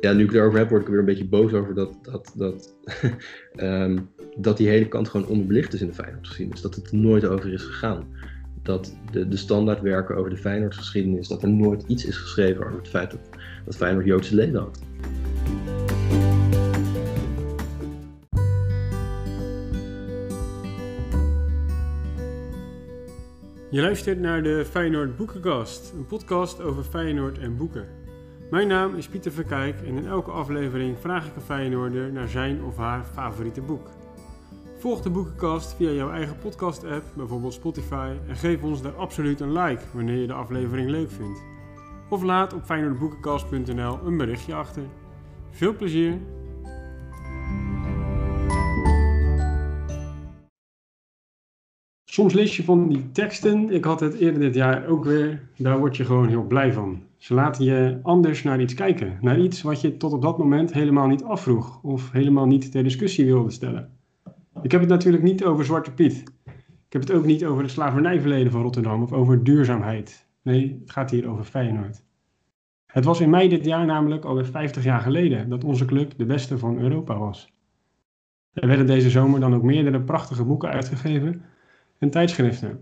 ja, nu ik erover heb, word ik er weer een beetje boos over dat, dat, dat, ehm, dat die hele kant gewoon onderbelicht is in de Feyenoordgeschiedenis. Dat het er nooit over is gegaan. Dat de, de standaardwerken over de Feyenoordgeschiedenis, dat er nooit iets is geschreven over het feit dat, dat Feyenoord Joodse leden had. Je luistert naar de Feyenoord Boekenkast, een podcast over Feyenoord en boeken. Mijn naam is Pieter Verkijk en in elke aflevering vraag ik een Feyenoorder naar zijn of haar favoriete boek. Volg de Boekenkast via jouw eigen podcast-app, bijvoorbeeld Spotify, en geef ons daar absoluut een like wanneer je de aflevering leuk vindt. Of laat op feyenoordboekenkast.nl een berichtje achter. Veel plezier! Soms lees je van die teksten, ik had het eerder dit jaar ook weer, daar word je gewoon heel blij van. Ze laten je anders naar iets kijken, naar iets wat je tot op dat moment helemaal niet afvroeg of helemaal niet ter discussie wilde stellen. Ik heb het natuurlijk niet over Zwarte Piet. Ik heb het ook niet over het slavernijverleden van Rotterdam of over duurzaamheid. Nee, het gaat hier over Feyenoord. Het was in mei dit jaar namelijk alweer 50 jaar geleden dat onze club de beste van Europa was. Er werden deze zomer dan ook meerdere prachtige boeken uitgegeven en tijdschriften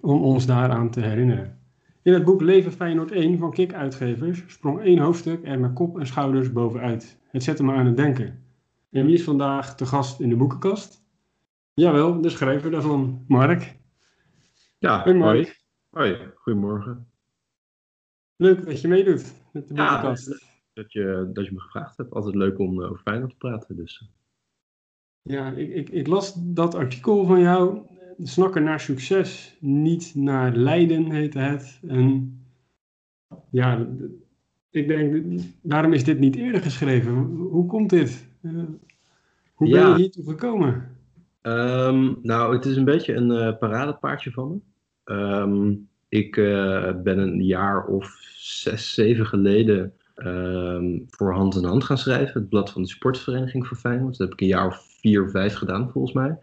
om ons daaraan te herinneren. In het boek Leven Feyenoord 1 van Kik Uitgevers sprong één hoofdstuk er met kop en schouders bovenuit. Het zette me aan het denken. En wie is vandaag te gast in de boekenkast? Jawel, de schrijver daarvan, Mark. Ja, Hoi, Mark. hoi. Hoi, goedemorgen. Leuk dat je meedoet met de Ja, boekenkast. Dat je, dat je me gevraagd hebt. Altijd leuk om eh, over Feyenoord te praten. Dus. Ja, ik, ik, ik las dat artikel van jou, Snakken naar succes, niet naar lijden heette het. En ja, ik denk, waarom is dit niet eerder geschreven? Hoe komt dit? Eh, hoe ben Ja. je hiertoe gekomen? Ehm, nou, het is een beetje een eh, paradepaardje van me. Ehm, ik eh, ben een jaar of zes, zeven geleden ehm, voor Hand in Hand gaan schrijven. Het blad van de sportvereniging voor Feyenoord. Dat heb ik een jaar of vier vijf gedaan, volgens mij.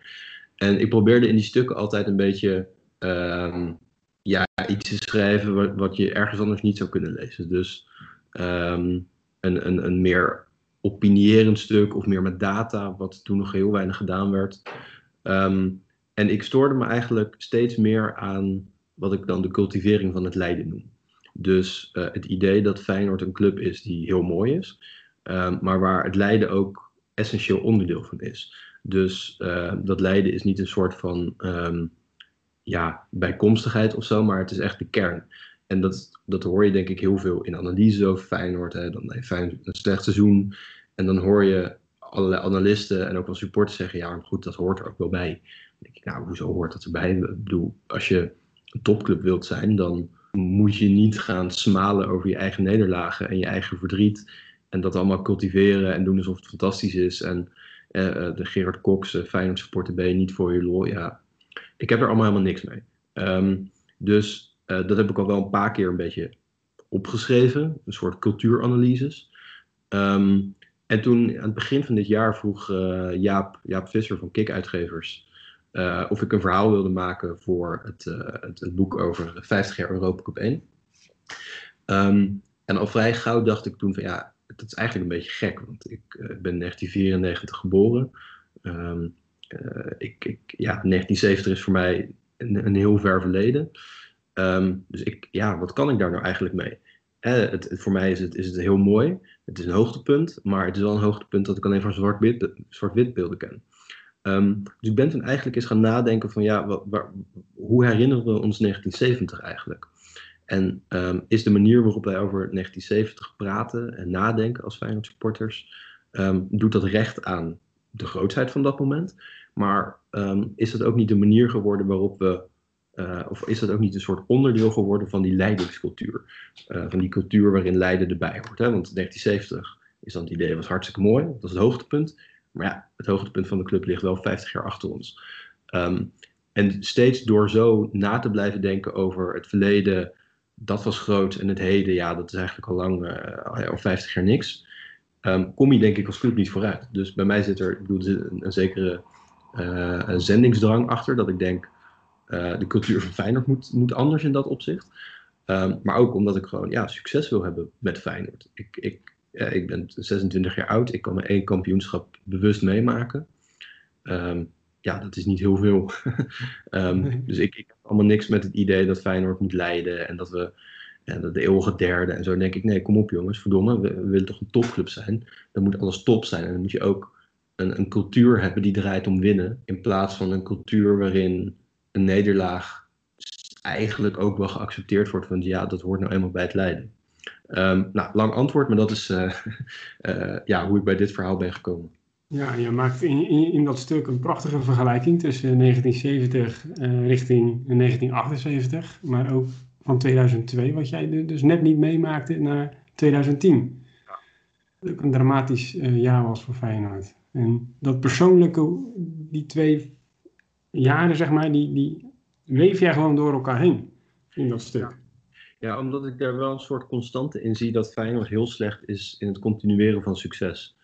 En ik probeerde in die stukken altijd een beetje ehm, ja, iets te schrijven wat, je ergens anders niet zou kunnen lezen. Dus ehm, een, een, een meer opinierend stuk of meer met data, wat toen nog heel weinig gedaan werd. Ehm, en ik stoorde me eigenlijk steeds meer aan wat ik dan de cultivering van het lijden noem. Dus eh, het idee dat Feyenoord een club is die heel mooi is, maar waar het lijden ook essentieel onderdeel van is. Dus eh, dat lijden is niet een soort van ehm, ja, bijkomstigheid of zo, maar het is echt de kern. En dat, dat hoor je denk ik heel veel in analyses over Feyenoord. Hè. Dan heeft Feyenoord een slecht seizoen. En dan hoor je allerlei analisten en ook wel supporters zeggen, ja, maar goed, dat hoort er ook wel bij. Dan denk ik, nou, hoezo hoort dat erbij? Ik bedoel, als je een topclub wilt zijn, dan moet je niet gaan smalen over je eigen nederlagen en je eigen verdriet. En dat allemaal cultiveren en doen alsof het fantastisch is. En de Gerard Cox, eh, Feyenoord supporter je niet voor je lol. Ja, ik heb er allemaal helemaal niks mee. Ehm, dus eh, dat heb ik al wel een paar keer een beetje opgeschreven. Een soort cultuuranalyses. Ehm, en toen aan het begin van dit jaar vroeg eh, Jaap, Jaap Visser van Kik Uitgevers eh, of ik een verhaal wilde maken voor het, eh, het, het boek over 50 jaar Europa Cup 1. Ehm, en al vrij gauw dacht ik toen van ja, dat is eigenlijk een beetje gek, want ik eh, ben in 1994 geboren. Ehm, eh, ik, ik, ja, 1970 is voor mij een, heel ver verleden. Ehm, dus ik, ja, wat kan ik daar nou eigenlijk mee? Hè, het, voor mij is het, is het heel mooi. Het is een hoogtepunt, maar het is wel een hoogtepunt dat ik alleen van zwart-wit zwart-wit beelden ken. Ehm, dus ik ben toen eigenlijk eens gaan nadenken van ja, hoe herinneren we ons 1970 eigenlijk? En ehm, is de manier waarop wij over 1970 praten en nadenken als Feyenoord supporters, ehm, doet dat recht aan de grootheid van dat moment? Maar ehm, is dat ook niet de manier geworden waarop we, eh, of is dat ook niet een soort onderdeel geworden van die leidingscultuur? Eh, van die cultuur waarin Leiden erbij hoort. Hè? Want 1970 is dan het idee, was hartstikke mooi, dat is het hoogtepunt. Maar ja, het hoogtepunt van de club ligt wel 50 jaar achter ons. En steeds door zo na te blijven denken over het verleden, dat was groot. En het heden, ja, dat is eigenlijk al lang, eh, al 50 jaar niks. ehm, kom je denk ik als club niet vooruit. Dus bij mij zit er, bedoel, een, zekere eh, een zendingsdrang achter. Dat ik denk, eh, de cultuur van Feyenoord moet, moet anders in dat opzicht. Ehm, maar ook omdat ik gewoon ja, succes wil hebben met Feyenoord. Ik, ik, ik ben 26 jaar oud, ik kan maar één kampioenschap bewust meemaken. Ehm, ja, dat is niet heel veel. um, Dus ik, ik heb allemaal niks met het idee dat Feyenoord moet leiden en dat we ja, de eeuwige derde en zo. Dan denk ik, nee, kom op jongens, verdomme, we, we willen toch een topclub zijn. Dan moet alles top zijn en dan moet je ook een, een cultuur hebben die draait om winnen, in plaats van een cultuur waarin een nederlaag eigenlijk ook wel geaccepteerd wordt, want ja, dat hoort nou eenmaal bij het lijden. Um, nou, lang antwoord, maar dat is uh, uh, ja, hoe ik bij dit verhaal ben gekomen. Ja, je maakt in, in, in, dat stuk een prachtige vergelijking tussen 1970 uh, richting 1978, maar ook van 2002, wat jij dus net niet meemaakte, naar 2010. Ja. Ook een dramatisch jaar was voor Feyenoord. En dat persoonlijke, die twee jaren, zeg maar, die, die weef jij gewoon door elkaar heen in dat stuk. Ja. ja. omdat ik daar wel een soort constante in zie dat Feyenoord heel slecht is in het continueren van succes.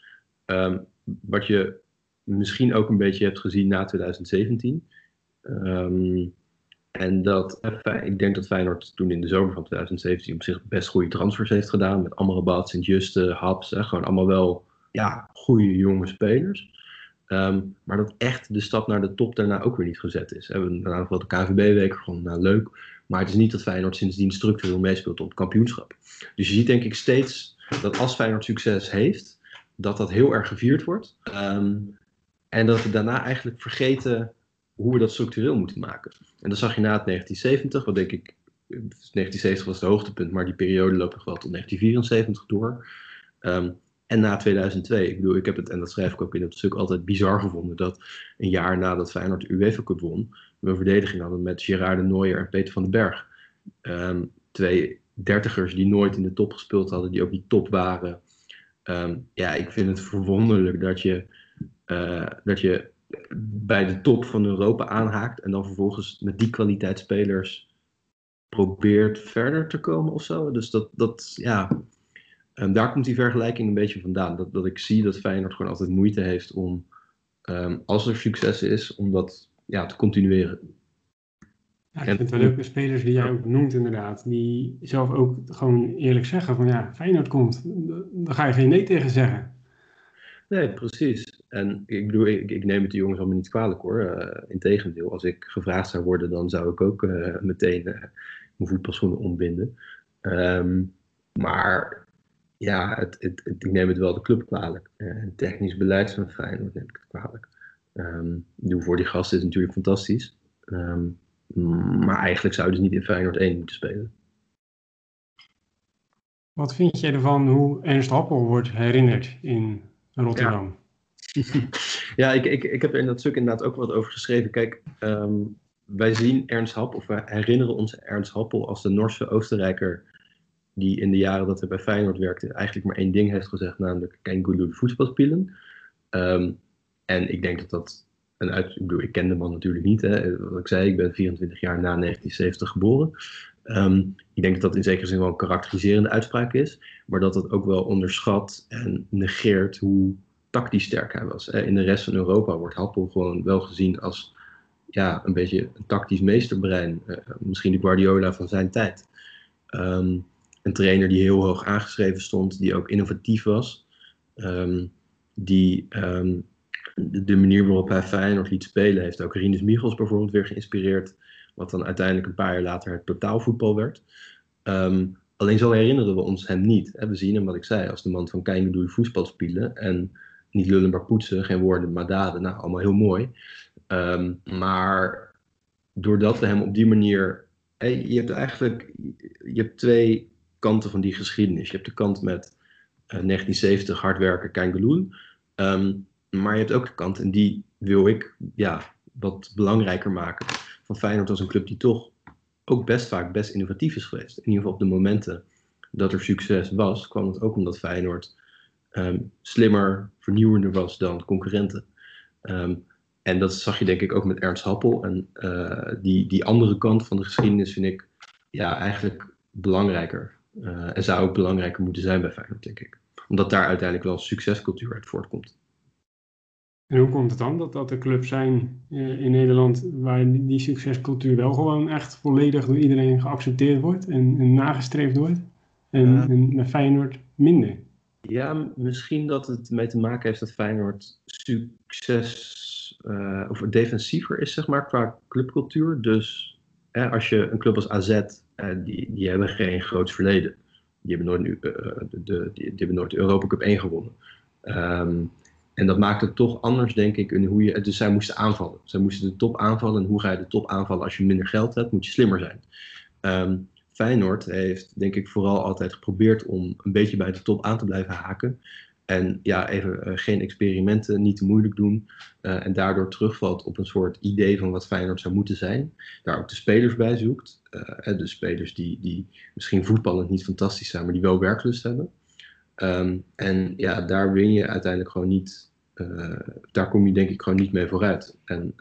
Um, wat je misschien ook een beetje hebt gezien na 2017. Um, en dat, ik denk dat Feyenoord toen in de zomer van 2017 op zich best goede transfers heeft gedaan. Met Amrabat, Sint-Juste, Haps. Hè, gewoon allemaal wel ja, goede jonge spelers. Um, maar dat echt de stap naar de top daarna ook weer niet gezet is. We hebben een aantal de KVB-weken gewoon nou, leuk. Maar het is niet dat Feyenoord sindsdien structureel meespeelt op het kampioenschap. Dus je ziet denk ik steeds dat als Feyenoord succes heeft, dat dat heel erg gevierd wordt. Um, en dat we daarna eigenlijk vergeten hoe we dat structureel moeten maken. En dat zag je na het 1970, wat denk ik, 1970 was het hoogtepunt, maar die periode loopt nog wel tot 1974 door. Um, en na 2002, ik bedoel, ik heb het, en dat schrijf ik ook in het stuk, altijd bizar gevonden dat een jaar nadat Feyenoord de UEFA Cup won, we een verdediging hadden met Gerard de Nooijer en Peter van den Berg. Um, twee dertigers die nooit in de top gespeeld hadden, die ook niet top waren. Um, ja, ik vind het verwonderlijk dat je, uh, dat je bij de top van Europa aanhaakt en dan vervolgens met die kwaliteit spelers probeert verder te komen of zo. Dus dat, dat ja, um, daar komt die vergelijking een beetje vandaan. Dat, dat ik zie dat Feyenoord gewoon altijd moeite heeft om, um, als er succes is, om dat ja, te continueren. Ja, ik vind het wel leuke spelers die jij ook noemt inderdaad. Die zelf ook gewoon eerlijk zeggen van ja, Feyenoord komt. Daar ga je geen nee tegen zeggen. Nee, precies. En ik bedoel, ik, ik neem het de jongens allemaal niet kwalijk hoor. Uh, Integendeel, als ik gevraagd zou worden, dan zou ik ook uh, meteen uh, mijn voetbalschoenen ombinden. Um, maar ja, het, het, het, ik neem het wel de club kwalijk. Het technisch beleid van Feyenoord neem ik het kwalijk. Um, doe voor die gasten is natuurlijk fantastisch. Um, maar eigenlijk zou je dus niet in Feyenoord 1 moeten spelen. Wat vind jij ervan hoe Ernst Happel wordt herinnerd in Rotterdam? Ja, ja ik, ik, ik heb er in dat stuk inderdaad ook wat over geschreven. Kijk, um, wij zien Ernst Happel, of wij herinneren ons Ernst Happel als de Noorse Oostenrijker die in de jaren dat hij bij Feyenoord werkte eigenlijk maar één ding heeft gezegd, namelijk geen goede voetbal spelen. Um, en ik denk dat dat uit... Ik ik ken de man natuurlijk niet. Hè. Wat ik zei, ik ben 24 jaar na 1970 geboren. Um, ik denk dat dat in zekere zin wel een karakteriserende uitspraak is. Maar dat dat ook wel onderschat en negeert hoe tactisch sterk hij was. In de rest van Europa wordt Happel gewoon wel gezien als ja, een beetje een tactisch meesterbrein. Uh, misschien de Guardiola van zijn tijd. Um, een trainer die heel hoog aangeschreven stond, die ook innovatief was. Um, die de, manier waarop hij Feyenoord liet spelen, heeft ook Rinus Michels bijvoorbeeld weer geïnspireerd. Wat dan uiteindelijk een paar jaar later het totaalvoetbal werd. Um, alleen zo herinneren we ons hem niet. We zien hem, wat ik zei, als de man van Kein bedoel voetbal spelen. En niet lullen maar poetsen, geen woorden maar daden. Nou, allemaal heel mooi. maar doordat we hem op die manier... Je hebt eigenlijk je hebt twee kanten van die geschiedenis. Je hebt de kant met uh, 1970 hard werken. Um, maar je hebt ook de kant, en die wil ik ja, wat belangrijker maken, van Feyenoord als een club die toch ook best vaak best innovatief is geweest. In ieder geval op de momenten dat er succes was, kwam het ook omdat Feyenoord um, slimmer, vernieuwender was dan concurrenten. Um, en dat zag je denk ik ook met Ernst Happel. En uh, die, die andere kant van de geschiedenis vind ik ja, eigenlijk belangrijker. Uh, en zou ook belangrijker moeten zijn bij Feyenoord, denk ik. Omdat daar uiteindelijk wel succescultuur uit voortkomt. En hoe komt het dan dat, dat er clubs zijn uh, in Nederland waar die succescultuur wel gewoon echt volledig door iedereen geaccepteerd wordt en, en nagestreefd wordt? En, en Feyenoord minder? Ja, misschien dat het mee te maken heeft dat Feyenoord succes uh, of defensiever is, zeg maar, qua clubcultuur. Dus hè, als je een club als AZ, uh, die, die hebben geen groot verleden. Die hebben nooit, uh, de, de, die, die, hebben nooit de Europa Cup 1 gewonnen. Um, en dat maakt het toch anders, denk ik, in hoe je. Dus zij moesten aanvallen. Zij moesten de top aanvallen. En hoe ga je de top aanvallen als je minder geld hebt? Moet je slimmer zijn. Um, Feyenoord heeft, denk ik, vooral altijd geprobeerd om een beetje bij de top aan te blijven haken. En ja, even uh, geen experimenten, niet te moeilijk doen. Uh, en daardoor terugvalt op een soort idee van wat Feyenoord zou moeten zijn. Daar ook de spelers bij zoekt. Uh, de spelers die, die misschien voetballend niet fantastisch zijn, maar die wel werklust hebben. Um, en ja, daar win je uiteindelijk gewoon niet. daar kom je denk ik gewoon niet mee vooruit. En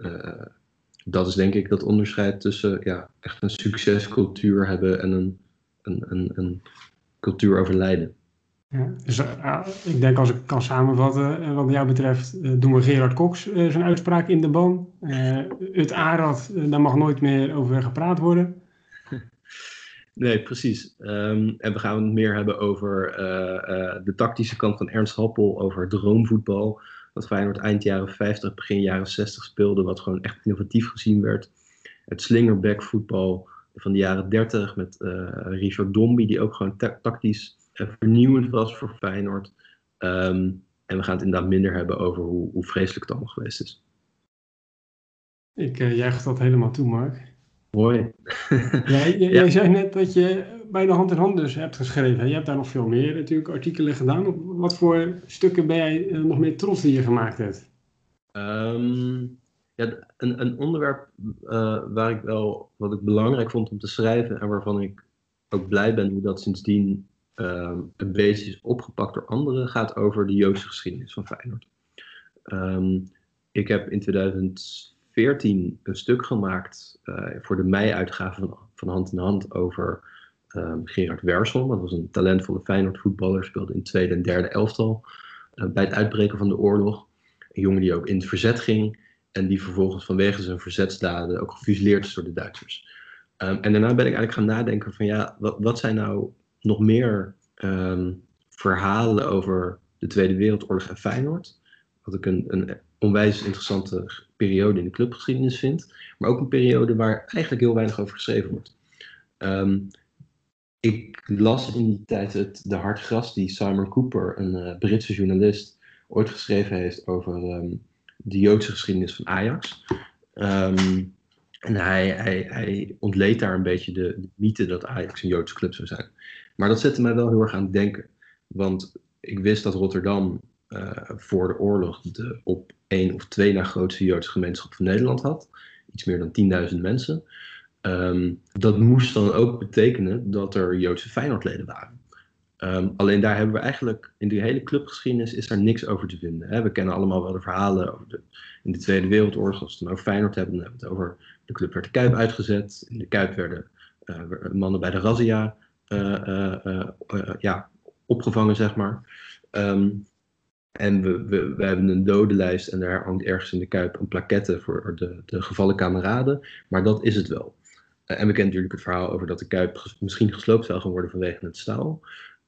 dat is denk ik dat onderscheid tussen ja, echt een succescultuur hebben en een, een, een, een cultuur over lijden. Ja, dus uh, ik denk als ik kan samenvatten, wat jou betreft, doen we Gerard Cox zijn uitspraak in de ban. het Arad, daar mag nooit meer over gepraat worden. Nee, precies. Um, en we gaan het meer hebben over de tactische kant van Ernst Happel, over droomvoetbal wat Feyenoord eind jaren 50, begin jaren 60 speelde, wat gewoon echt innovatief gezien werd. Het slingerback voetbal van de jaren 30 met uh, Richard Domby, die ook gewoon tactisch vernieuwend was voor Feyenoord. Um, en we gaan het inderdaad minder hebben over hoe, hoe vreselijk het allemaal geweest is. Ik juich dat helemaal toe, Mark. Mooi. jij, zei net dat je bij de hand in hand dus hebt geschreven. Je hebt daar nog veel meer natuurlijk artikelen gedaan. Wat voor stukken ben jij uh, nog meer trots die je gemaakt hebt? Um, ja, een, een onderwerp uh, waar ik wel, wat ik belangrijk vond om te schrijven en waarvan ik ook blij ben hoe dat sindsdien uh, een beetje is opgepakt door anderen, gaat over de Joodse geschiedenis van Feyenoord. Um, ik heb in 2014 een stuk gemaakt uh, voor de mei-uitgave van, van Hand in Hand over um, Gerard Wersel. Dat was een talentvolle Feyenoord voetballer, speelde in tweede en derde elftal. Uh, bij het uitbreken van de oorlog. Een jongen die ook in het verzet ging. En die vervolgens vanwege zijn verzetsdaden ook gefusilleerd is door de Duitsers. Um, en daarna ben ik eigenlijk gaan nadenken van ja, wat, wat zijn nou nog meer um, verhalen over de Tweede Wereldoorlog en Feyenoord? Wat ik een, een onwijs interessante periode in de clubgeschiedenis vind. Maar ook een periode waar eigenlijk heel weinig over geschreven wordt. Um, ik las in die tijd het De Hartgras die Simon Cooper, een uh, Britse journalist, ooit geschreven heeft over um, de Joodse geschiedenis van Ajax. Um, en hij, hij, hij ontleed daar een beetje de, de, mythe dat Ajax een Joodse club zou zijn. Maar dat zette mij wel heel erg aan het denken. Want ik wist dat Rotterdam voor de oorlog de op één of twee na grootste Joodse gemeenschap van Nederland had. Iets meer dan 10.000 mensen. Um, dat moest dan ook betekenen dat er Joodse Feyenoordleden waren. Um, alleen daar hebben we eigenlijk, in die hele clubgeschiedenis is daar niks over te vinden. Hè? We kennen allemaal wel de verhalen over de, in de Tweede Wereldoorlog, als we het over Feyenoord hebben, dan hebben we het over de club werd de Kuip uitgezet. In de Kuip werden uh, mannen bij de razzia uh, ja, opgevangen, zeg maar. Um, en we, we, hebben een dodenlijst en daar hangt ergens in de Kuip een plaquette voor de, de gevallen kameraden. Maar dat is het wel. Eh, en we kennen natuurlijk het verhaal over dat de Kuip misschien gesloopt zou gaan worden vanwege het staal.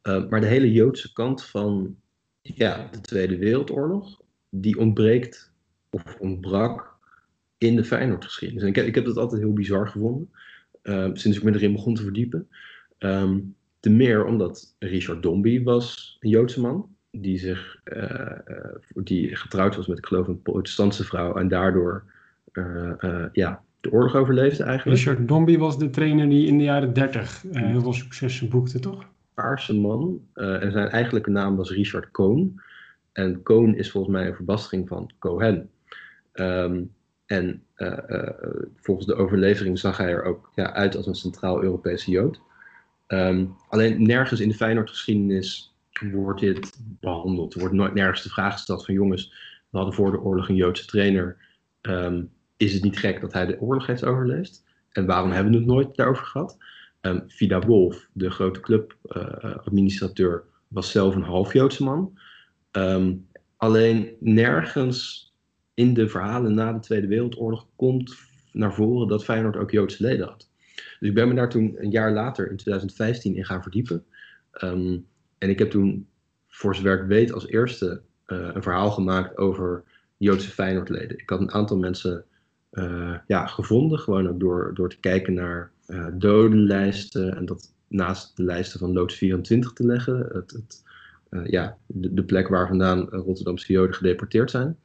Uh, maar de hele Joodse kant van ja, de Tweede Wereldoorlog, die ontbreekt of ontbrak in de Feyenoordgeschiedenis. En ik ik heb dat altijd heel bizar gevonden, uh, sinds ik me erin begon te verdiepen. Um, te meer omdat Richard Dombey was een Joodse man, die, zich, die getrouwd was met, ik geloof, een protestantse vrouw en daardoor ja, de oorlog overleefde eigenlijk. Richard Dombey was de trainer die in de jaren 30 uh, eh, heel veel successen boekte, toch? Paarse man. En zijn eigenlijke naam was Richard Cohn. En Cohn is volgens mij een verbastering van Cohen. Um, en uh, volgens de overlevering zag hij er ook ja, uit als een Centraal-Europese Jood. Um, alleen nergens in de Feyenoord-geschiedenis wordt dit behandeld. Er wordt nooit nergens de vraag gesteld van jongens, we hadden voor de oorlog een Joodse trainer. Um, is het niet gek dat hij de oorlog heeft overleefd? En waarom hebben we het nooit daarover gehad? Um, Vida Wolf, de grote clubadministrateur, uh, was zelf een half Joodse man. Um, alleen nergens in de verhalen na de Tweede Wereldoorlog komt naar voren dat Feyenoord ook Joodse leden had. Dus ik ben me daar toen een jaar later, in 2015, in gaan verdiepen. En ik heb toen voor zijn werk weet als eerste een verhaal gemaakt over Joodse Feyenoordleden. Ik had een aantal mensen ja, gevonden, gewoon ook door, door te kijken naar dodenlijsten en dat naast de lijsten van Loods 24 te leggen. Het, het, ja, de, de, plek waar vandaan Rotterdamse Joden gedeporteerd zijn.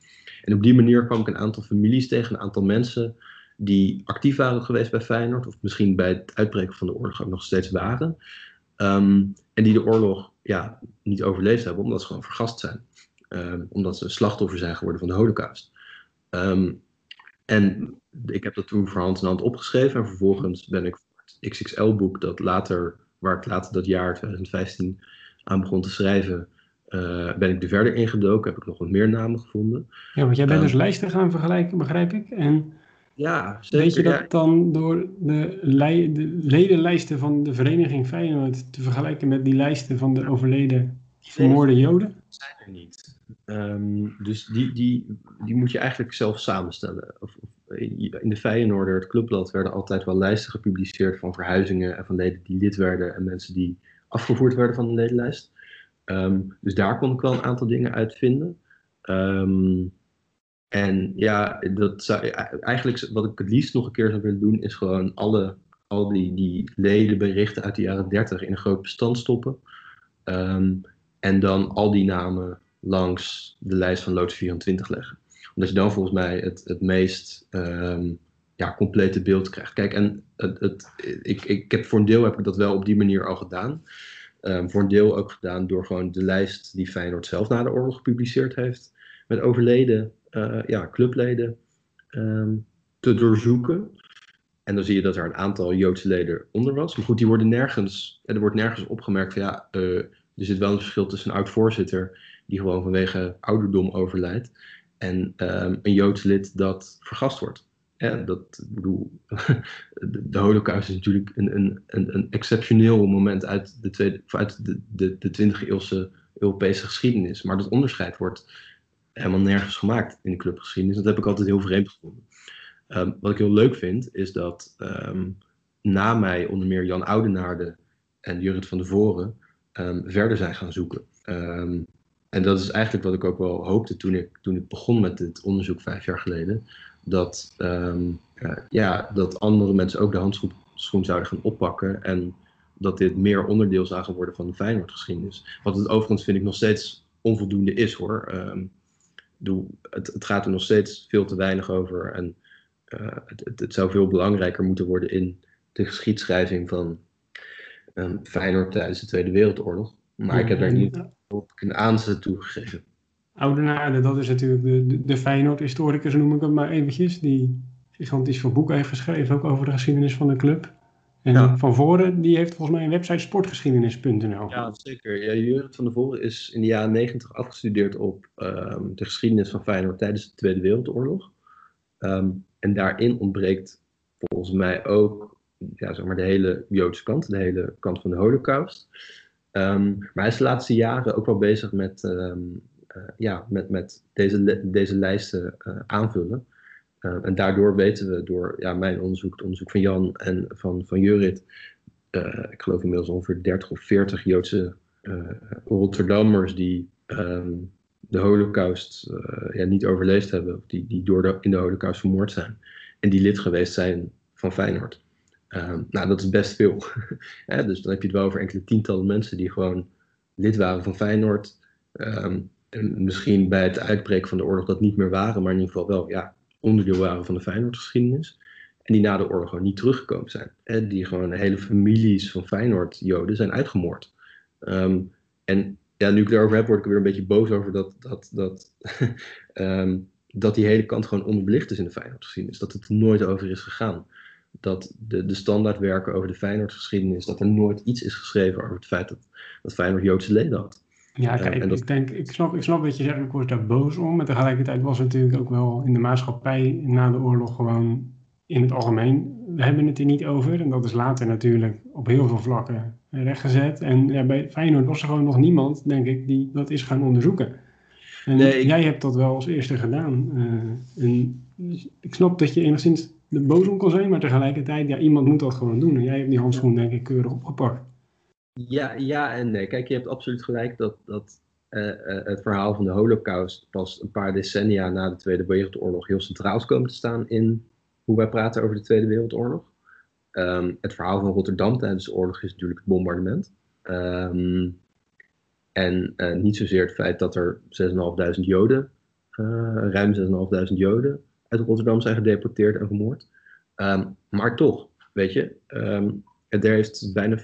En op die manier kwam ik een aantal families tegen, een aantal mensen die actief waren geweest bij Feyenoord, of misschien bij het uitbreken van de oorlog ook nog steeds waren. Ehm, en die de oorlog ja, niet overleefd hebben omdat ze gewoon vergast zijn. Um, omdat ze slachtoffer zijn geworden van de holocaust. Ehm, en ik heb dat toen voor hand in hand opgeschreven. En vervolgens ben ik voor het XXL-boek, dat later, waar ik later dat jaar 2015 aan begon te schrijven, uh, ben ik er verder ingedoken. Heb ik nog wat meer namen gevonden. Ja, want jij bent dus lijsten gaan vergelijken, begrijp ik. En ja, zeker. Weet je dat dan door de, de, ledenlijsten van de vereniging Feyenoord te vergelijken met die lijsten van de overleden vermoorde Joden? zijn er niet. Um, dus die, die, die moet je eigenlijk zelf samenstellen. Of, of, in de Feyenoorder, het clubblad, werden altijd wel lijsten gepubliceerd van verhuizingen en van leden die lid werden en mensen die afgevoerd werden van de ledenlijst. Um, dus daar kon ik wel een aantal dingen uit vinden. Um, en ja, dat zou, eigenlijk wat ik het liefst nog een keer zou willen doen, is gewoon alle, al die, die ledenberichten uit de jaren 30 in een groot bestand stoppen. Um, en dan al die namen langs de lijst van Loods 24 leggen. Omdat je dan volgens mij het, het meest um, ja, complete beeld krijgt. Kijk, en het, het, ik, ik heb voor een deel heb ik dat wel op die manier al gedaan. Um, voor een deel ook gedaan door gewoon de lijst die Feyenoord zelf na de oorlog gepubliceerd heeft. Met overleden ja, clubleden um, te doorzoeken. En dan zie je dat er een aantal Joodse leden onder was. Maar goed, die worden nergens, er wordt nergens opgemerkt van ja, uh, er zit wel een verschil tussen een oud-voorzitter die gewoon vanwege ouderdom overlijdt en um, een Joods lid dat vergast wordt. Ja, dat, bedoel, de, holocaust is natuurlijk een, een, een, een exceptioneel moment uit de, tweede, uit de, de, de 20e eeuwse Europese geschiedenis. Maar dat onderscheid wordt helemaal nergens gemaakt in de clubgeschiedenis. Dat heb ik altijd heel vreemd gevonden. Um, wat ik heel leuk vind, is dat um, na mij onder meer Jan Oudenaarde en Jurrit van de Voren um, verder zijn gaan zoeken. en dat is eigenlijk wat ik ook wel hoopte toen ik, toen ik begon met dit onderzoek vijf jaar geleden. Dat, uh, ja, dat andere mensen ook de handschoen zouden gaan oppakken. En dat dit meer onderdeel zou worden van de Feyenoordgeschiedenis. Wat het overigens vind ik nog steeds onvoldoende is hoor doe, het, het, gaat er nog steeds veel te weinig over. En uh, het, het, zou veel belangrijker moeten worden in de geschiedschrijving van um, Feyenoord tijdens de Tweede Wereldoorlog. Maar ik heb daar niet op een aanzet toegegeven. Oudenaarde, dat is natuurlijk de, de, de Feyenoord-historicus, noem ik het maar eventjes. Die gigantisch veel boeken heeft geschreven, ook over de geschiedenis van de club. En Van Voren, die heeft volgens mij een website sportgeschiedenis.nl. Ja, zeker. Ja, Jurgen van Voren is in de jaren negentig afgestudeerd op um, de geschiedenis van Feyenoord tijdens de Tweede Wereldoorlog. Um, en daarin ontbreekt volgens mij ook ja, zeg maar de hele Joodse kant, de hele kant van de Holocaust. Um, maar hij is de laatste jaren ook wel bezig met, uh, ja, met, met deze, deze lijsten uh, aanvullen. Uh, en daardoor weten we door ja, mijn onderzoek, het onderzoek van Jan en van, van Jurit, uh, ik geloof inmiddels ongeveer 30 of 40 Joodse uh, Rotterdammers die um, de Holocaust ja, niet overleefd hebben, of die, die door in de Holocaust vermoord zijn, en die lid geweest zijn van Feyenoord. Um, nou, dat is best veel. dus dan heb je het wel over enkele tientallen mensen die gewoon lid waren van Feyenoord. Um, en misschien bij het uitbreken van de oorlog dat niet meer waren, maar in ieder geval wel ja, onderdeel waren van de Feyenoord-geschiedenis. En die na de oorlog gewoon niet teruggekomen zijn. En die gewoon hele families van Feyenoord-Joden zijn uitgemoord. Um, en ja, nu ik erover heb, word ik weer een beetje boos over dat, dat, dat, um, dat die hele kant gewoon onderbelicht is in de Feyenoord-geschiedenis. Dat het er nooit over is gegaan. Dat de, de standaardwerken over de Feyenoord-geschiedenis, dat er nooit iets is geschreven over het feit dat, dat Feyenoord Joodse leden had. Ja, kijk, ik, denk, ik, snap, ik snap wat je zegt, ik word daar boos om. Maar tegelijkertijd was het natuurlijk ook wel in de maatschappij na de oorlog gewoon in het algemeen. We hebben het er niet over. En dat is later natuurlijk op heel veel vlakken rechtgezet. En ja, bij Feyenoord was er gewoon nog niemand, denk ik, die dat is gaan onderzoeken. En nee, jij hebt dat wel als eerste gedaan. Uh, en ik snap dat je enigszins de boos om kan zijn, maar tegelijkertijd, ja, iemand moet dat gewoon doen. En jij hebt die handschoen denk ik keurig opgepakt. Ja, ja en nee. Kijk, je hebt absoluut gelijk dat, dat het verhaal van de Holocaust pas een paar decennia na de Tweede Wereldoorlog heel centraal is komen te staan in hoe wij praten over de Tweede Wereldoorlog. Um, het verhaal van Rotterdam tijdens de oorlog is natuurlijk het bombardement. Um, en uh, niet zozeer het feit dat er 6.500 Joden, ruim 6.500 Joden uit Rotterdam zijn gedeporteerd en vermoord. Um, maar toch, weet je, er heeft bijna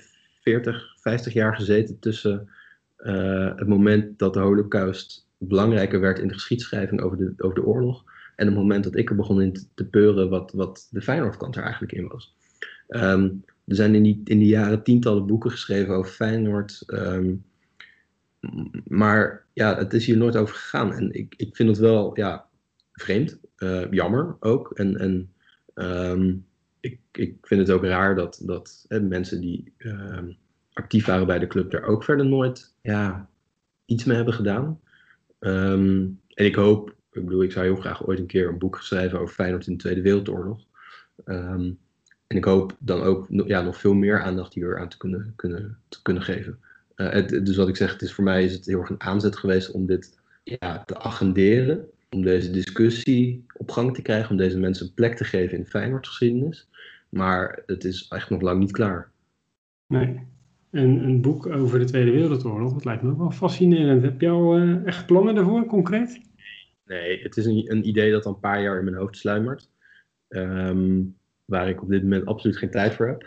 40, 50 jaar gezeten tussen uh, het moment dat de Holocaust belangrijker werd in de geschiedschrijving over de, over de oorlog. En het moment dat ik er begon in te, peuren wat, wat de Feyenoordkant er eigenlijk in was. Um, er zijn in die, in die jaren tientallen boeken geschreven over Feyenoord. Um, maar ja, het is hier nooit over gegaan. En ik, ik vind het wel ja, vreemd, uh, jammer ook. En, en um, ik, ik vind het ook raar dat, dat hè, mensen die actief waren bij de club daar ook verder nooit ja, iets mee hebben gedaan. en ik hoop, ik bedoel, ik zou heel graag ooit een keer een boek schrijven over Feyenoord in de Tweede Wereldoorlog. Um, en ik hoop dan ook ja, nog veel meer aandacht hier aan te kunnen, kunnen, te kunnen geven. Het, dus wat ik zeg, het is voor mij is het heel erg een aanzet geweest om dit ja, te agenderen. Om deze discussie op gang te krijgen. Om deze mensen een plek te geven in de Feyenoordgeschiedenis. Maar het is echt nog lang niet klaar. Nee. En een boek over de Tweede Wereldoorlog, dat lijkt me wel fascinerend. Heb je al uh, echt plannen daarvoor, concreet? Nee, het is een, een idee dat al een paar jaar in mijn hoofd sluimert. Um, waar ik op dit moment absoluut geen tijd voor heb.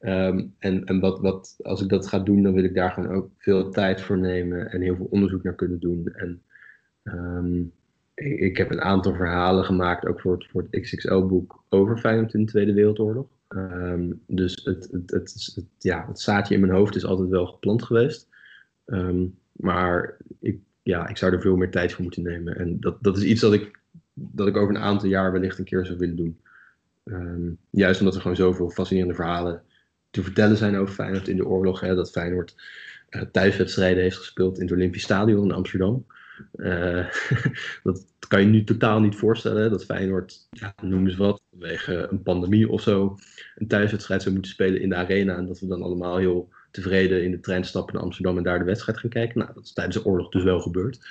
um, en en wat, wat, als ik dat ga doen, dan wil ik daar gewoon ook veel tijd voor nemen en heel veel onderzoek naar kunnen doen. En um, ik, heb een aantal verhalen gemaakt, ook voor het, voor het XXL-boek over Feyenoord in de Tweede Wereldoorlog. Um, dus het, het, het, het, ja, het zaadje in mijn hoofd is altijd wel geplant geweest. maar ik, ja, ik zou er veel meer tijd voor moeten nemen. En dat, dat is iets dat ik, dat ik over een aantal jaar wellicht een keer zou willen doen. Um, juist omdat er gewoon zoveel fascinerende verhalen te vertellen zijn over Feyenoord in de oorlog. Hè, dat Feyenoord uh, thuiswedstrijden heeft gespeeld in het Olympisch Stadion in Amsterdam. Uh, dat kan je nu totaal niet voorstellen. Dat Feyenoord, ja, noem eens wat, vanwege een pandemie of zo, een thuiswedstrijd zou moeten spelen in de arena. En dat we dan allemaal heel tevreden in de trein stappen naar Amsterdam en daar de wedstrijd gaan kijken. Nou, dat is tijdens de oorlog dus wel gebeurd.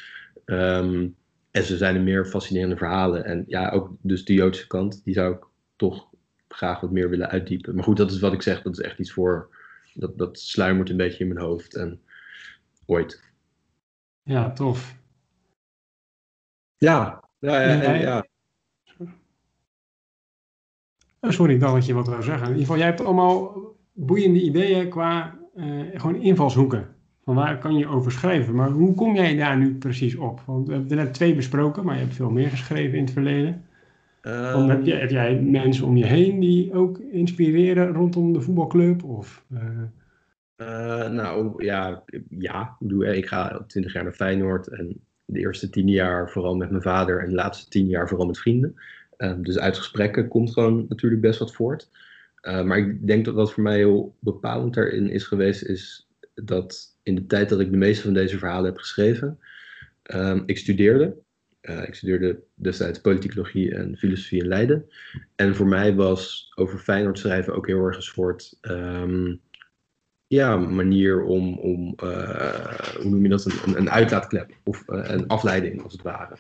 Um, en ze zijn er meer fascinerende verhalen. En ja, ook dus de Joodse kant, die zou ik toch graag wat meer willen uitdiepen. Maar goed, dat is wat ik zeg, dat is echt iets voor. Dat, dat sluimert een beetje in mijn hoofd en ooit. Ja, tof. Ja, ja, ja. Ja. Oh, sorry, ik dacht dat je wat wou zeggen. In ieder geval, jij hebt allemaal boeiende ideeën qua uh, gewoon invalshoeken. Van waar kan je over schrijven? Maar hoe kom jij daar nu precies op? Want we hebben er net twee besproken, maar je hebt veel meer geschreven in het verleden. Um, heb, jij, heb, jij, mensen om je heen die ook inspireren rondom de voetbalclub? Of, uh... Uh, nou ja, ja ik ga twintig jaar naar Feyenoord en de eerste tien jaar vooral met mijn vader en de laatste tien jaar vooral met vrienden. Uh, dus uit gesprekken komt gewoon natuurlijk best wat voort. Eh, maar ik denk dat wat voor mij heel bepalend daarin is geweest, is dat in de tijd dat ik de meeste van deze verhalen heb geschreven, ehm, ik studeerde. Uh, ik studeerde destijds politicologie en filosofie in Leiden. En voor mij was over Feyenoord schrijven ook heel erg een soort ja, manier om, om uh, hoe noem je dat, een, een uitlaatklep of uh, een afleiding als het ware.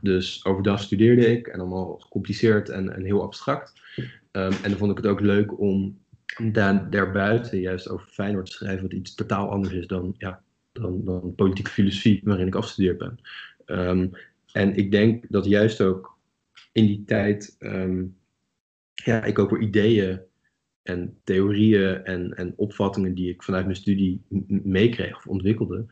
Dus overdag studeerde ik en allemaal gecompliceerd en, en heel abstract. Um, en dan vond ik het ook leuk om daar, daarbuiten juist over Feyenoord te schrijven, wat iets totaal anders is dan, ja, dan, dan politieke filosofie waarin ik afgestudeerd ben. Um, en ik denk dat juist ook in die tijd, um, ja, ik ook weer ideeën en theorieën en, en opvattingen die ik vanuit mijn studie meekreeg of ontwikkelde,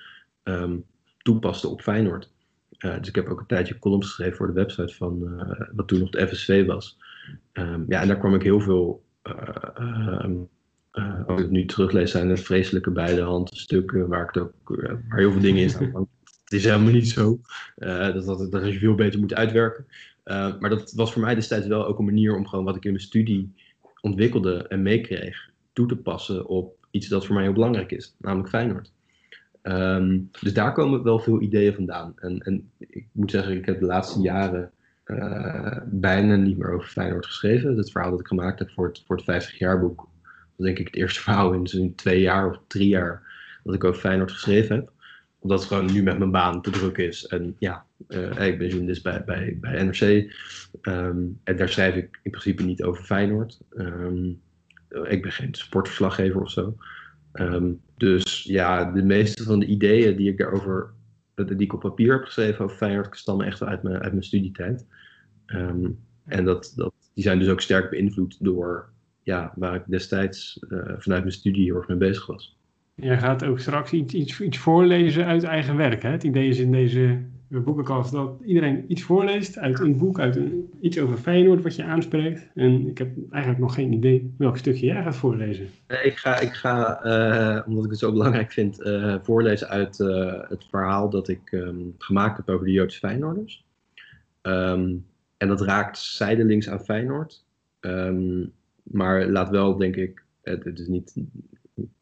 um, toepaste op Feyenoord. Uh, dus ik heb ook een tijdje columns geschreven voor de website van uh, wat toen nog de FSV was. Um, ja, en daar kwam ik heel veel, uh, als ik het nu teruglees, zijn er vreselijke beide handen stukken waar, ik ook, waar heel veel dingen in staan. Het is helemaal niet zo. Dat, dat, dat je veel beter moet uitwerken. Maar dat was voor mij destijds wel ook een manier om gewoon wat ik in mijn studie ontwikkelde en meekreeg, toe te passen op iets dat voor mij heel belangrijk is, namelijk Feyenoord. Um, dus daar komen wel veel ideeën vandaan. En, en ik moet zeggen, ik heb de laatste jaren uh, bijna niet meer over Feyenoord geschreven. Het verhaal dat ik gemaakt heb voor het, voor het 50 jaar boek, was denk ik het eerste verhaal in zo'n twee jaar of drie jaar dat ik over Feyenoord geschreven heb. omdat het gewoon nu met mijn baan te druk is. En ja, uh, ik ben journalist bij, bij, bij NRC. Ehm, en daar schrijf ik in principe niet over Feyenoord. Ehm, ik ben geen sportverslaggever of zo. Ehm, dus ja, de meeste van de ideeën die ik daarover, die ik op papier heb geschreven over Feyenoord, stammen echt uit mijn, uit mijn studietijd. en dat, dat, die zijn dus ook sterk beïnvloed door ja, waar ik destijds uh, vanuit mijn studie heel mee bezig was. Jij gaat ook straks iets, iets, iets voorlezen uit eigen werk. Hè? Het idee is in deze boekenkast dat iedereen iets voorleest uit een boek, uit een, iets over Feyenoord wat je aanspreekt. En ik heb eigenlijk nog geen idee welk stukje jij gaat voorlezen. Ik ga, ik ga uh, omdat ik het zo belangrijk vind, uh, voorlezen uit het verhaal dat ik um, gemaakt heb over de Joodse Feyenoorders. Um, en dat raakt zijdelings aan Feyenoord. Um, maar laat wel, denk ik, het, het is niet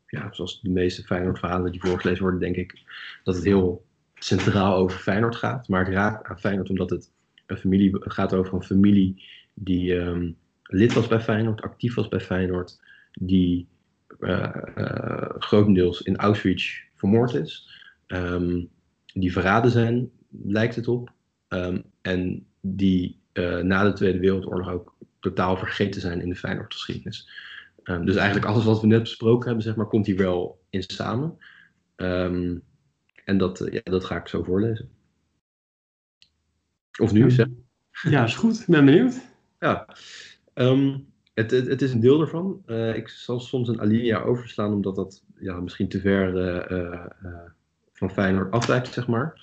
ja, zoals de meeste Feyenoord-verhalen die voorgelezen worden, denk ik dat het heel centraal over Feyenoord gaat. Maar het raakt aan Feyenoord omdat het een familie gaat over een familie die um, lid was bij Feyenoord, actief was bij Feyenoord, die uh, uh, grotendeels in Auschwitz vermoord is, um, die verraden zijn, lijkt het op, um, en die uh, na de Tweede Wereldoorlog ook totaal vergeten zijn in de Feyenoord-geschiedenis. Dus eigenlijk alles wat we net besproken hebben, zeg maar, komt hier wel in samen. En dat, uh, ja, dat ga ik zo voorlezen. Of nu, zeg. Ja, is goed. Ik ben benieuwd. Ja. Um, het, het, het, is een deel ervan. Uh, ik zal soms een alinea overslaan, omdat dat ja, misschien te ver uh, van Feyenoord afwijkt, zeg maar.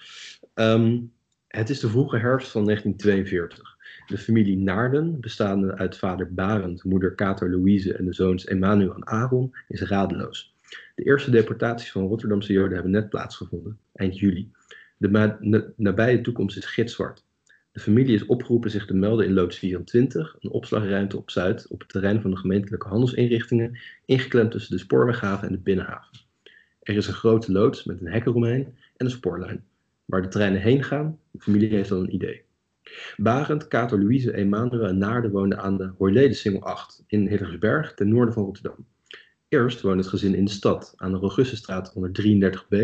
het is de vroege herfst van 1942. De familie Naarden, bestaande uit vader Barend, moeder Kater Louise en de zoons Emmanuel en Aaron, is radeloos. De eerste deportaties van Rotterdamse Joden hebben net plaatsgevonden, eind juli. De nabije toekomst is gitzwart. De familie is opgeroepen zich te melden in loods 24, een opslagruimte op Zuid, op het terrein van de gemeentelijke handelsinrichtingen, ingeklemd tussen de spoorweghaven en de binnenhaven. Er is een grote loods met een hek eromheen en een spoorlijn. Waar de treinen heen gaan, de familie heeft al een idee. Barend, Kato, Louise, Emanuel en Naarden woonden aan de Hoylede-singel 8 in Hillegersberg, ten noorden van Rotterdam. Eerst woonde het gezin in de stad, aan de Rogustenstraat 133b,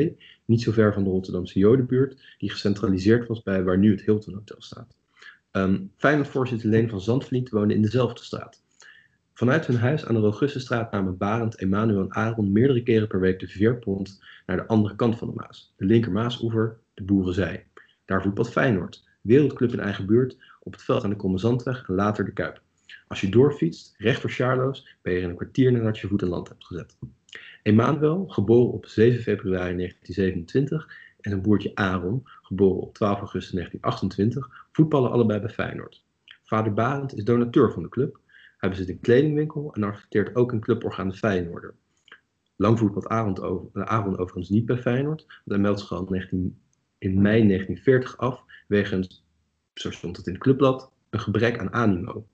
niet zo ver van de Rotterdamse Jodenbuurt, die gecentraliseerd was bij waar nu het Hilton Hotel staat. Um, Feyenoord-voorzitter Leen van Zandvliet woonde in dezelfde straat. Vanuit hun huis aan de Rogustenstraat namen Barend, Emanuel en Aaron meerdere keren per week de veerpont naar de andere kant van de Maas, de linker Maasoever, de Boerenzij. Daar voetbalt Feyenoord, wereldclub in eigen buurt, op het veld aan de Kommezandweg en later de Kuip. Als je doorfietst, recht voor Charloes, ben je in een kwartier nadat je voet in land hebt gezet. Emanuel, geboren op 7 februari 1927, en zijn broertje Aaron, geboren op 12 augustus 1928, voetballen allebei bij Feyenoord. Vader Barend is donateur van de club. Hij bezit een kledingwinkel en adverteert ook een cluborgaan de Feyenoorder. Lang voetbalt Aaron, over, Aaron overigens niet bij Feyenoord, want hij meldt zich al 19, in mei 1940 af wegens, zo stond het in het clubblad, een gebrek aan animo.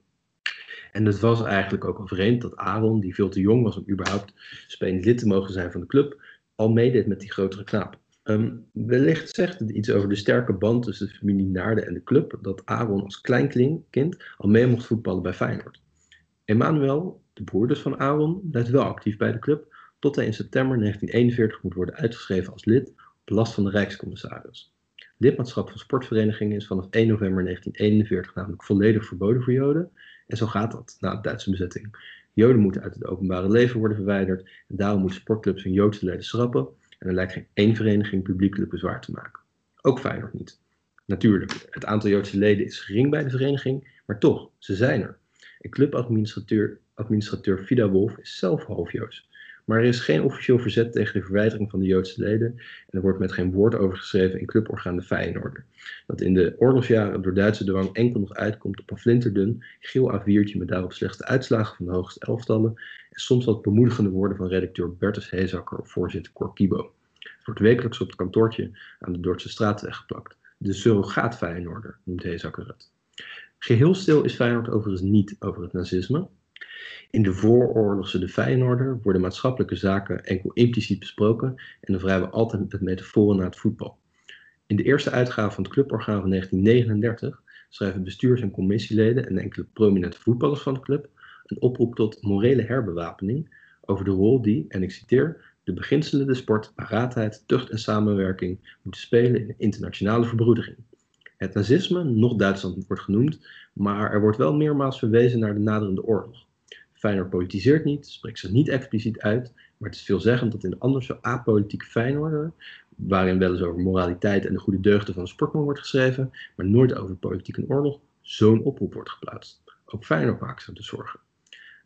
En het was eigenlijk ook al vreemd dat Aaron, die veel te jong was om überhaupt spelend lid te mogen zijn van de club, al meedeed met die grotere knaap. Um, wellicht zegt het iets over de sterke band tussen de familie Naarden en de club, dat Aaron als klein kind al mee mocht voetballen bij Feyenoord. Emmanuel, de broer dus van Aaron, blijft wel actief bij de club, tot hij in september 1941 moet worden uitgeschreven als lid op last van de Rijkscommissaris. Lidmaatschap van sportverenigingen is vanaf 1 november 1941 namelijk volledig verboden voor Joden. En zo gaat dat na de Duitse bezetting. Joden moeten uit het openbare leven worden verwijderd en daarom moeten sportclubs hun Joodse leden schrappen en er lijkt geen één vereniging publiekelijk bezwaar te maken. Ook Feyenoord niet. Natuurlijk, het aantal Joodse leden is gering bij de vereniging, maar toch, ze zijn er. En clubadministrateur administrateur Vida Wolf is zelf half Joods. Maar er is geen officieel verzet tegen de verwijdering van de Joodse leden en er wordt met geen woord over geschreven in cluborgaan de Feyenoorder. Dat in de oorlogsjaren door Duitse dwang enkel nog uitkomt op een flinterdun, geel A4'tje met daarop slechts de uitslagen van de hoogste elftallen en soms wat bemoedigende woorden van redacteur Bertus Heesakker of voorzitter Cor Kibo. Het wordt wekelijks op het kantoortje aan de Dordtse straatweg geplakt. De surrogaat Feyenoorder noemt Heesakker het. Geheel stil is Feyenoord overigens niet over het nazisme. In de vooroorlogse de Feyenoorder worden maatschappelijke zaken enkel impliciet besproken en dan vrijwel altijd met metaforen naar het voetbal. In de eerste uitgave van het cluborgaan van 1939 schrijven bestuurs- en commissieleden en enkele prominente voetballers van de club een oproep tot morele herbewapening over de rol die, en ik citeer, de beginselen de sport, paraatheid, tucht en samenwerking moeten spelen in een internationale verbroedering. Het nazisme, nog Duitsland wordt genoemd, maar er wordt wel meermaals verwezen naar de naderende oorlog. Feyenoord politiseert niet, spreekt zich niet expliciet uit, maar het is veelzeggend dat in de anders zo apolitieke Feyenoorder, waarin wel eens over moraliteit en de goede deugden van de sportman wordt geschreven, maar nooit over politiek en oorlog, zo'n oproep wordt geplaatst. Ook Feyenoord maakt zich dus zorgen.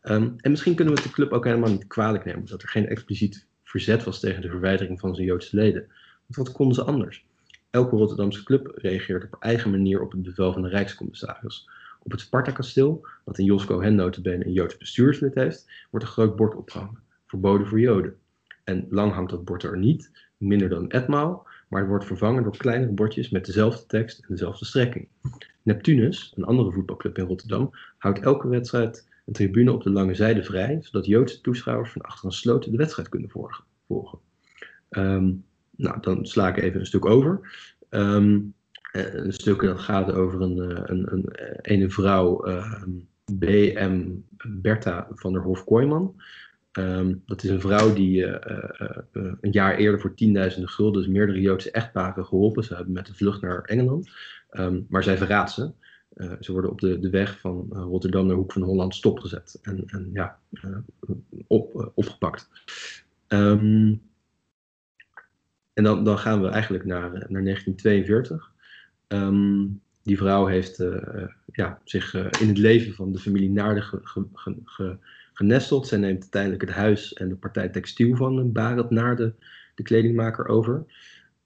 Ehm, en misschien kunnen we de club ook helemaal niet kwalijk nemen dat er geen expliciet verzet was tegen de verwijdering van zijn Joodse leden. Want wat konden ze anders? Elke Rotterdamse club reageert op eigen manier op het bevel van de Rijkscommissaris. Op het Sparta-kasteel, dat in Jos Cohen notabene een Joods bestuurslid heeft, wordt een groot bord opgehangen. Verboden voor Joden. En lang hangt dat bord er niet, minder dan etmaal, maar het wordt vervangen door kleinere bordjes met dezelfde tekst en dezelfde strekking. Neptunus, een andere voetbalclub in Rotterdam, houdt elke wedstrijd een tribune op de lange zijde vrij, zodat Joodse toeschouwers van achter een sloot de wedstrijd kunnen volgen. Um, nou, dan sla ik even een stuk over. Um, een stuk dat gaat over een, eh, een, een, ene vrouw, B.M. Bertha van der Hof-Kooijman. Um, dat is een vrouw die een jaar eerder voor tienduizenden gulden meerdere Joodse echtparen geholpen. Ze hebben met de vlucht naar Engeland. Um, maar zij verraadt ze. Ze worden op de, de weg van Rotterdam naar Hoek van Holland stopgezet en, en ja, op, opgepakt. Um, en dan, dan gaan we eigenlijk naar, naar 1942. Die vrouw heeft ja, zich in het leven van de familie Naarden ge, ge, ge, genesteld. Zij neemt uiteindelijk het huis en de partij textiel van Barend naar de, kledingmaker over.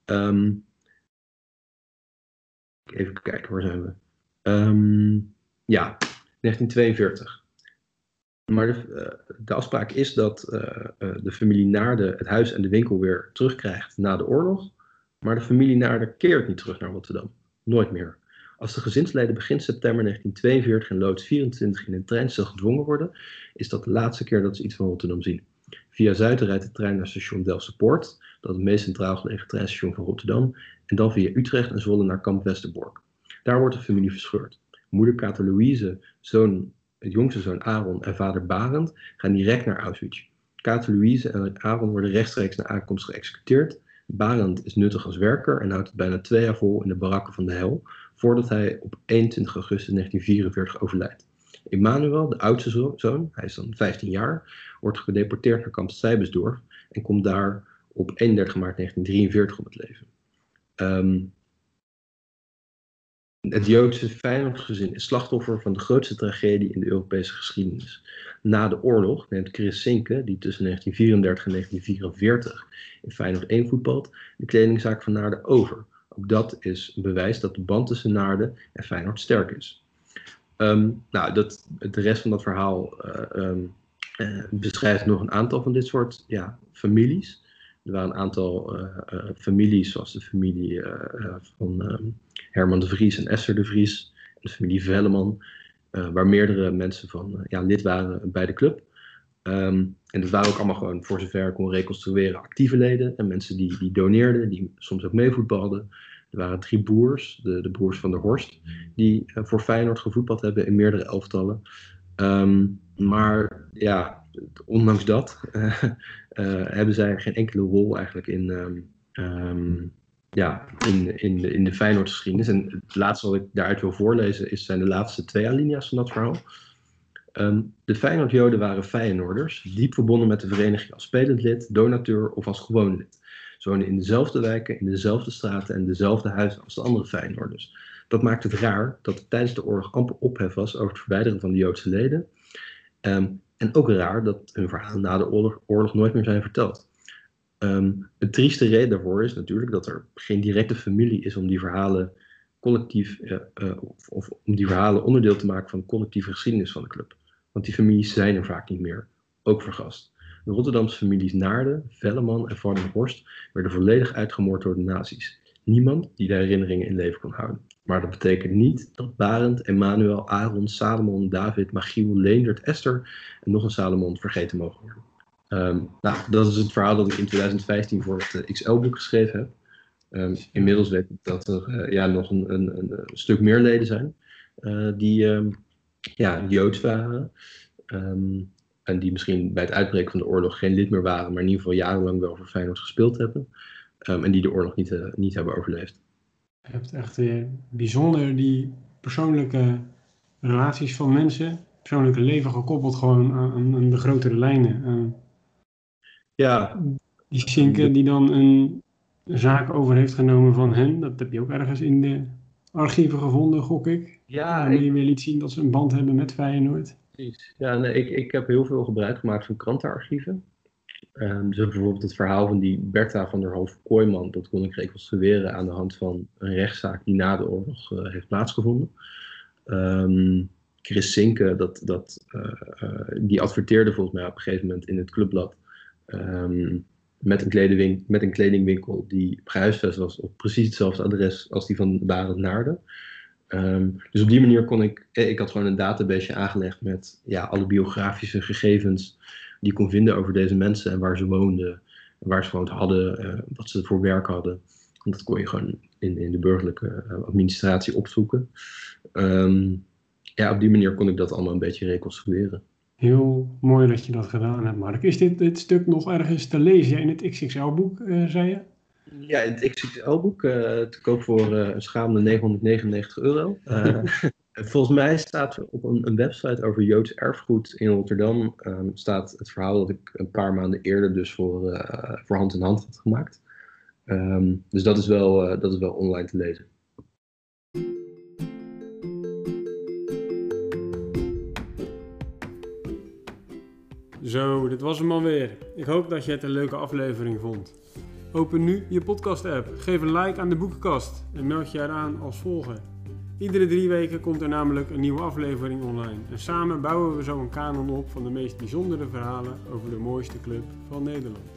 Um, even kijken, waar zijn we? Um, ja, 1942. Maar de, de, afspraak is dat de familie Naarden het huis en de winkel weer terugkrijgt na de oorlog. Maar de familie Naarden keert niet terug naar Rotterdam. Nooit meer. Als de gezinsleden begin september 1942 in loods 24 in een treinstel gedwongen worden, is dat de laatste keer dat ze iets van Rotterdam zien. Via Zuiden rijdt de trein naar station Delftse Poort, dat het meest centraal gelegen treinstation van Rotterdam, en dan via Utrecht en Zwolle naar kamp Westerbork. Daar wordt de familie verscheurd. Moeder Kater Louise, zoon, het jongste zoon Aaron en vader Barend gaan direct naar Auschwitz. Kater Louise en Aaron worden rechtstreeks na aankomst geëxecuteerd. Barend is nuttig als werker en houdt het bijna twee jaar vol in de barakken van de hel, voordat hij op 21 augustus 1944 overlijdt. Emmanuel, de oudste zoon, hij is dan 15 jaar, wordt gedeporteerd naar kamp Sijbesdorf en komt daar op 31 maart 1943 om het leven. Um, het Joodse Feyenoordgezin is slachtoffer van de grootste tragedie in de Europese geschiedenis. Na de oorlog neemt Chris Sinke, die tussen 1934 en 1944 in Feyenoord 1 voetbalt, de kledingzaak van Naarden over. Ook dat is bewijs dat de band tussen Naarden en Feyenoord sterk is. Um, nou, dat, de rest van dat verhaal uh, um, uh, beschrijft nog een aantal van dit soort ja, families. Er waren een aantal uh, families, zoals de familie van um, Herman de Vries en Esther de Vries, de familie Velleman, waar meerdere mensen van ja, lid waren bij de club. Um, en dat waren ook allemaal gewoon, voor zover ik kon reconstrueren, actieve leden en mensen die, die doneerden, die soms ook meevoetbalden. Er waren drie broers, de, de broers van der Horst, die uh, voor Feyenoord gevoetbald hebben in meerdere elftallen. Um, maar ja, ondanks dat hebben zij geen enkele rol eigenlijk in, um, ja, in, in, de, in de Feyenoord-geschiedenis. En het laatste wat ik daaruit wil voorlezen is, zijn de laatste twee alinea's van dat verhaal. Um, de Feyenoord-Joden waren Feyenoorders, diep verbonden met de vereniging als spelend lid, donateur of als gewoon lid. Ze woonden in dezelfde wijken, in dezelfde straten en dezelfde huizen als de andere Feyenoorders. Dat maakt het raar dat er tijdens de oorlog amper ophef was over het verwijderen van de Joodse leden. Um, en ook raar dat hun verhalen na de oorlog nooit meer zijn verteld. Um, een trieste reden daarvoor is natuurlijk dat er geen directe familie is om die verhalen collectief, uh, uh, of, of, om die verhalen onderdeel te maken van de collectieve geschiedenis van de club. Want die families zijn er vaak niet meer, ook vergast. De Rotterdamse families Naarden, Velleman en Van Horst werden volledig uitgemoord door de nazi's. Niemand die de herinneringen in leven kon houden. Maar dat betekent niet dat Barend, Emmanuel, Aaron, Salomon, David, Magiel, Leendert, Esther en nog een Salomon vergeten mogen worden. Um, nou, dat is het verhaal dat ik in 2015 voor het uh, XL-boek geschreven heb. Um, inmiddels weet ik dat er uh, ja, nog een, een, een, stuk meer leden zijn uh, die um, ja, Joods waren. en die misschien bij het uitbreken van de oorlog geen lid meer waren, maar in ieder geval jarenlang wel voor Feyenoord gespeeld hebben. Ehm, en die de oorlog niet, niet hebben overleefd. Je hebt echt bijzonder die persoonlijke relaties van mensen, persoonlijke leven gekoppeld gewoon aan, aan de grotere lijnen. Ja. Die Sinke die dan een zaak over heeft genomen van hen, dat heb je ook ergens in de archieven gevonden, gok ik. Ja. Waarmee je weer liet zien dat ze een band hebben met Feyenoord. Precies. Ja, nee, ik, ik heb heel veel gebruik gemaakt van krantenarchieven. Um, dus bijvoorbeeld het verhaal van die Bertha van der Hoofd Kooijman, dat kon ik reconstrueren aan de hand van een rechtszaak die na de oorlog uh, heeft plaatsgevonden. Um, Chris Sinke, dat, dat, uh, uh, die adverteerde volgens mij op een gegeven moment in het clubblad um, met, een met een kledingwinkel die gehuisvest was op precies hetzelfde adres als die van Barend Naarden. dus op die manier kon ik, ik had gewoon een database aangelegd met ja, alle biografische gegevens die kon vinden over deze mensen en waar ze woonden, en waar ze gewoond hadden, uh, wat ze voor werk hadden. En dat kon je gewoon in, in de burgerlijke uh, administratie opzoeken. Um, ja, op die manier kon ik dat allemaal een beetje reconstrueren. Heel mooi dat je dat gedaan hebt, Mark. Is dit, dit stuk nog ergens te lezen in het XXL-boek, uh, zei je? Ja, het XXL-boek te koop voor een schamele 999 euro. Volgens mij staat op een, website over Joods erfgoed in Rotterdam um, staat het verhaal dat ik een paar maanden eerder dus voor, voor hand in hand had gemaakt. Um, dus dat is, wel, dat is wel online te lezen. Zo, dit was hem alweer. Ik hoop dat je het een leuke aflevering vond. Open nu je podcast-app, geef een like aan de boekenkast en meld je eraan als volger. Iedere drie weken komt er namelijk een nieuwe aflevering online. En samen bouwen we zo een kanon op van de meest bijzondere verhalen over de mooiste club van Nederland.